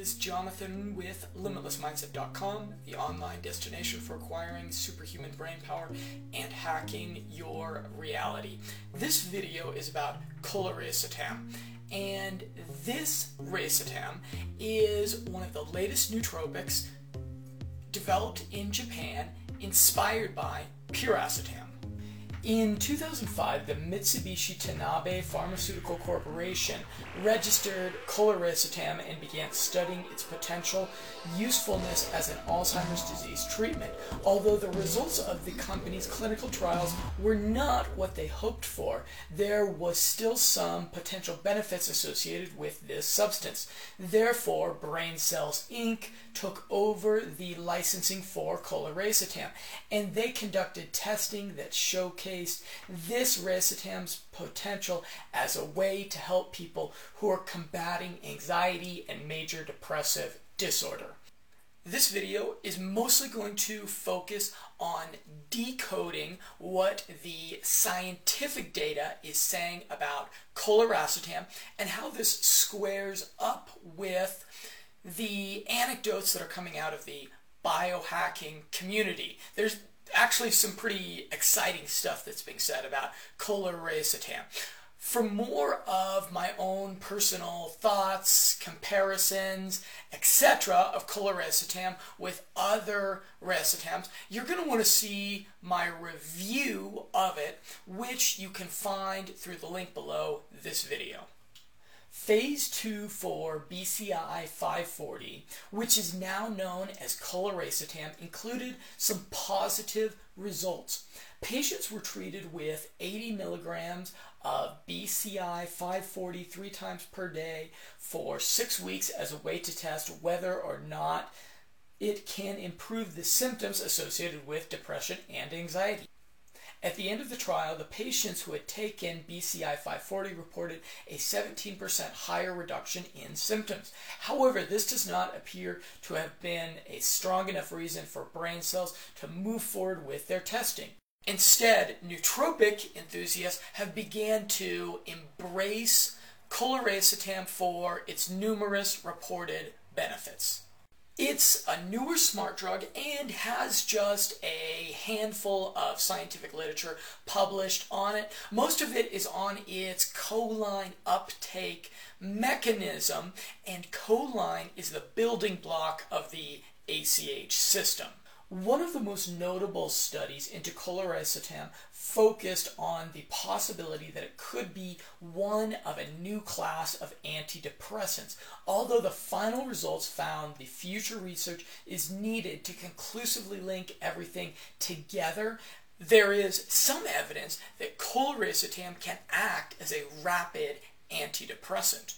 is Jonathan with LimitlessMindset.com, the online destination for acquiring superhuman brain power and hacking your reality. This video is about coluracetam, and this racetam is one of the latest nootropics developed in Japan, inspired by piracetam. In 2005, the Mitsubishi Tanabe Pharmaceutical Corporation registered coluracetam and began studying its potential usefulness as an Alzheimer's disease treatment, although the results of the company's clinical trials were not what they hoped for. There was still some potential benefits associated with this substance. Therefore, Brain Cells Inc. took over the licensing for coluracetam, and they conducted testing that showcased this racetam's potential as a way to help people who are combating anxiety and major depressive disorder. This video is mostly going to focus on decoding what the scientific data is saying about coluracetam and how this squares up with the anecdotes that are coming out of the biohacking community. There's actually some pretty exciting stuff that's being said about coluracetam. For more of my own personal thoughts, comparisons, etc. of coluracetam with other racetams, you're going to want to see my review of it, which you can find through the link below this video. Phase 2 for BCI 540, which is now known as coluracetam, included some positive results. Patients were treated with 80 milligrams of BCI 540 three times per day for six weeks as a way to test whether or not it can improve the symptoms associated with depression and anxiety. At the end of the trial, the patients who had taken BCI 540 reported a 17% higher reduction in symptoms. However, this does not appear to have been a strong enough reason for brain cells to move forward with their testing. Instead, nootropic enthusiasts have began to embrace coluracetam for its numerous reported benefits. It's a newer smart drug and has just a handful of scientific literature published on it. Most of it is on its choline uptake mechanism, and choline is the building block of the ACH system. One of the most notable studies into coluracetam focused on the possibility that it could be one of a new class of antidepressants. Although the final results found the future research is needed to conclusively link everything together, there is some evidence that coluracetam can act as a rapid antidepressant.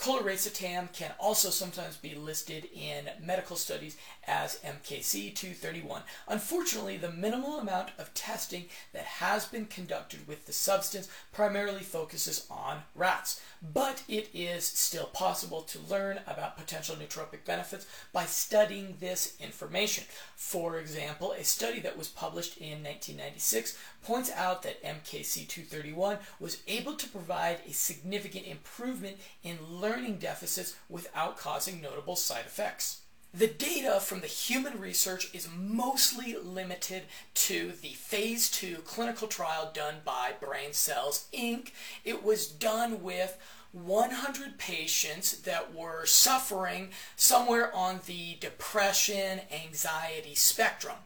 Coluracetam can also sometimes be listed in medical studies as MKC231. Unfortunately, the minimal amount of testing that has been conducted with the substance primarily focuses on rats, but it is still possible to learn about potential nootropic benefits by studying this information. For example, a study that was published in 1996 points out that MKC231 was able to provide a significant improvement in learning deficits without causing notable side effects. The data from the human research is mostly limited to the phase 2 clinical trial done by Brain Cells Inc. It was done with 100 patients that were suffering somewhere on the depression anxiety spectrum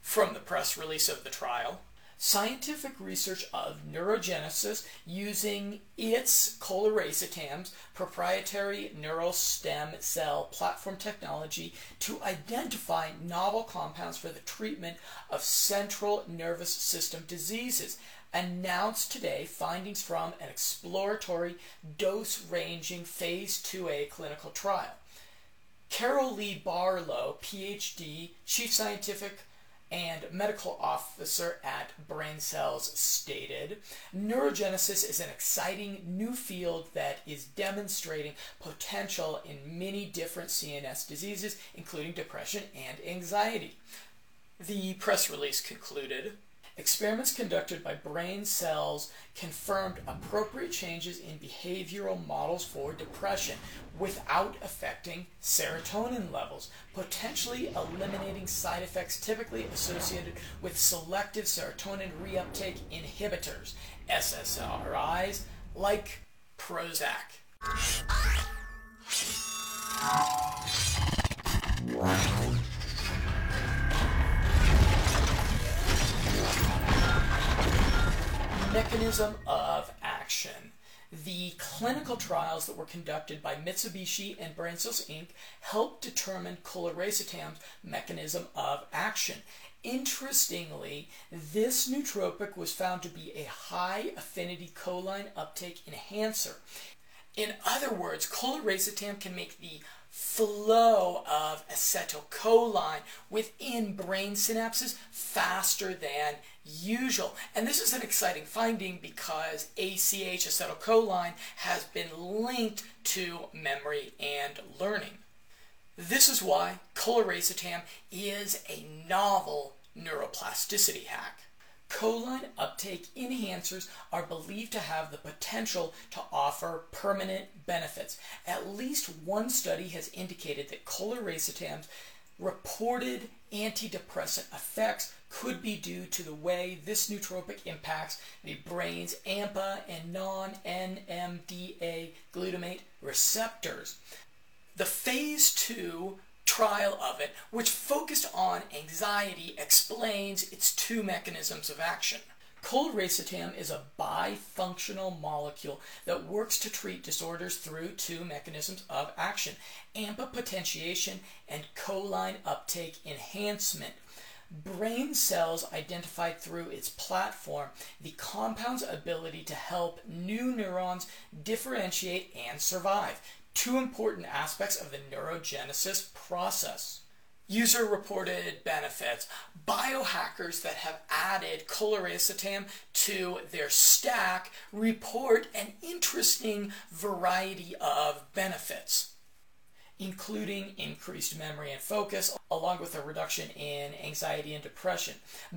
from the press release of the trial scientific research of neurogenesis using its coluracetam's proprietary neural stem cell platform technology to identify novel compounds for the treatment of central nervous system diseases announced today findings from an exploratory dose ranging phase 2A clinical trial. Carrolee Barlow, PhD, Chief Scientific and medical officer at Brain Cells stated Neurogenesis is an exciting new field that is demonstrating potential in many different CNS diseases, including depression and anxiety. The press release concluded Experiments conducted by brain cells confirmed appropriate changes in behavioral models for depression without affecting serotonin levels, potentially eliminating side effects typically associated with selective serotonin reuptake inhibitors, SSRIs, like Prozac. Mechanism of action. The clinical trials that were conducted by Mitsubishi and BrainCells Inc. helped determine coluracetam's mechanism of action. Interestingly, this nootropic was found to be a high affinity choline uptake enhancer. In other words, coluracetam can make the flow of acetylcholine within brain synapses faster than usual. And this is an exciting finding because ACH, acetylcholine, has been linked to memory and learning. This is why coluracetam is a novel neuroplasticity hack. Choline uptake enhancers are believed to have the potential to offer permanent benefits. At least one study has indicated that coluracetam's reported antidepressant effects could be due to the way this nootropic impacts the brain's AMPA and non NMDA glutamate receptors. The phase 2 trial of it, which focused on anxiety, explains its two mechanisms of action. Coluracetam is a bifunctional molecule that works to treat disorders through two mechanisms of action AMPA potentiation and choline uptake enhancement. Brain cells identified through its platform the compound's ability to help new neurons differentiate and survive two important aspects of the neurogenesis process. User reported benefits. Biohackers that have added coluracetam to their stack report an interesting variety of benefits, including increased memory and focus, along with a reduction in anxiety and depression.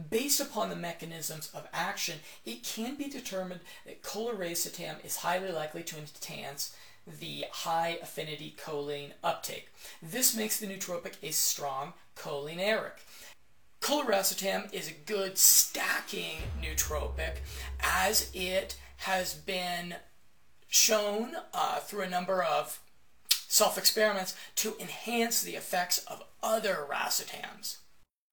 Based upon the mechanisms of action, it can be determined that coluracetam is highly likely to enhance the high affinity choline uptake. This makes the nootropic a strong cholineric. Coluracetam is a good stacking nootropic as it has been shown uh, through a number of self experiments to enhance the effects of other racetams.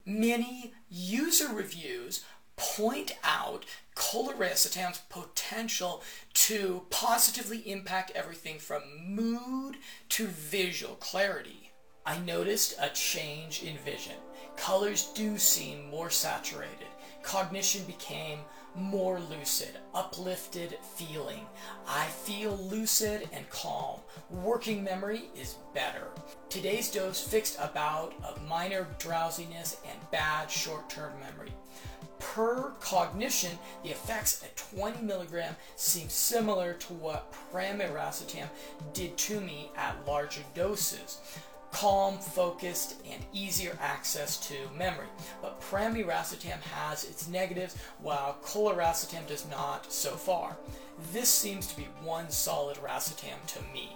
Many user reviews point out coluracetam's potential to positively impact everything from mood to visual clarity. I noticed a change in vision. Colors do seem more saturated. Cognition became more lucid, uplifted feeling. I feel lucid and calm. Working memory is better. Today's dose fixed about a minor drowsiness and bad short term memory per cognition, the effects at 20 milligram seem similar to what pramiracetam did to me at larger doses. Calm, focused, and easier access to memory. But pramiracetam has its negatives, while coluracetam does not so far. This seems to be one solid racetam to me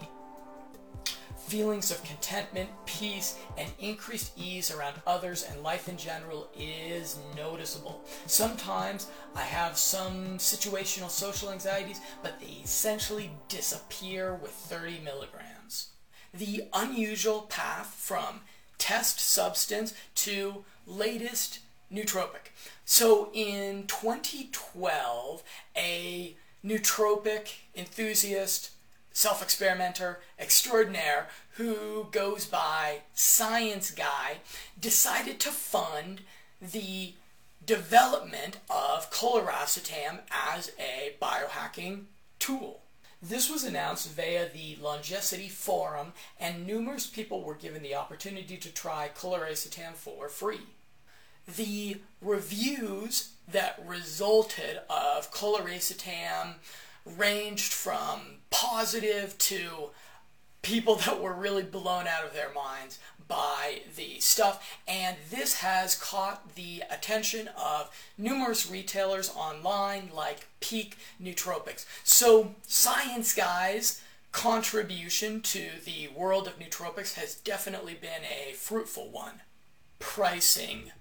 feelings of contentment, peace, and increased ease around others and life in general is noticeable. Sometimes I have some situational social anxieties, but they essentially disappear with 30 milligrams. The unusual path from test substance to latest nootropic. So in 2012, a nootropic enthusiast self experimenter extraordinaire who goes by Science Guy decided to fund the development of coluracetam as a biohacking tool. This was announced via the Longecity Forum, and numerous people were given the opportunity to try coluracetam for free. The reviews that resulted of coluracetam ranged from positive to people that were really blown out of their minds by the stuff, and this has caught the attention of numerous retailers online like Peak Nootropics. So, Science Guy's contribution to the world of nootropics has definitely been a fruitful one. Pricing.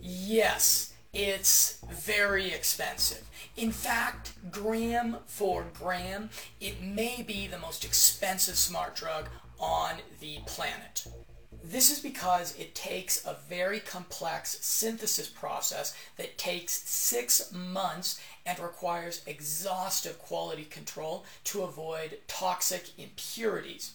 Yes, it's very expensive. In fact, gram for gram, it may be the most expensive smart drug on the planet. This is because it takes a very complex synthesis process that takes six months and requires exhaustive quality control to avoid toxic impurities.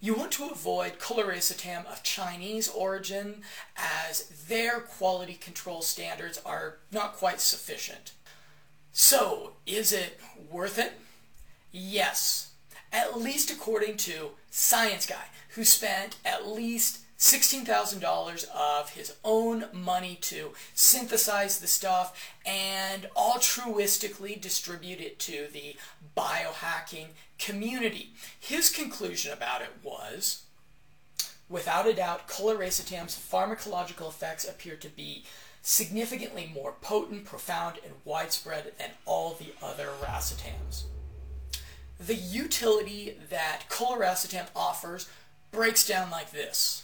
You want to avoid coluracetam of Chinese origin as their quality control standards are not quite sufficient. So, is it worth it? Yes, at least according to Science Guy, who spent at least $16,000 of his own money to synthesize the stuff and altruistically distribute it to the biohacking community. His conclusion about it was without a doubt, coluracetam's pharmacological effects appear to be significantly more potent, profound, and widespread than all the other racetams. The utility that coluracetam offers breaks down like this.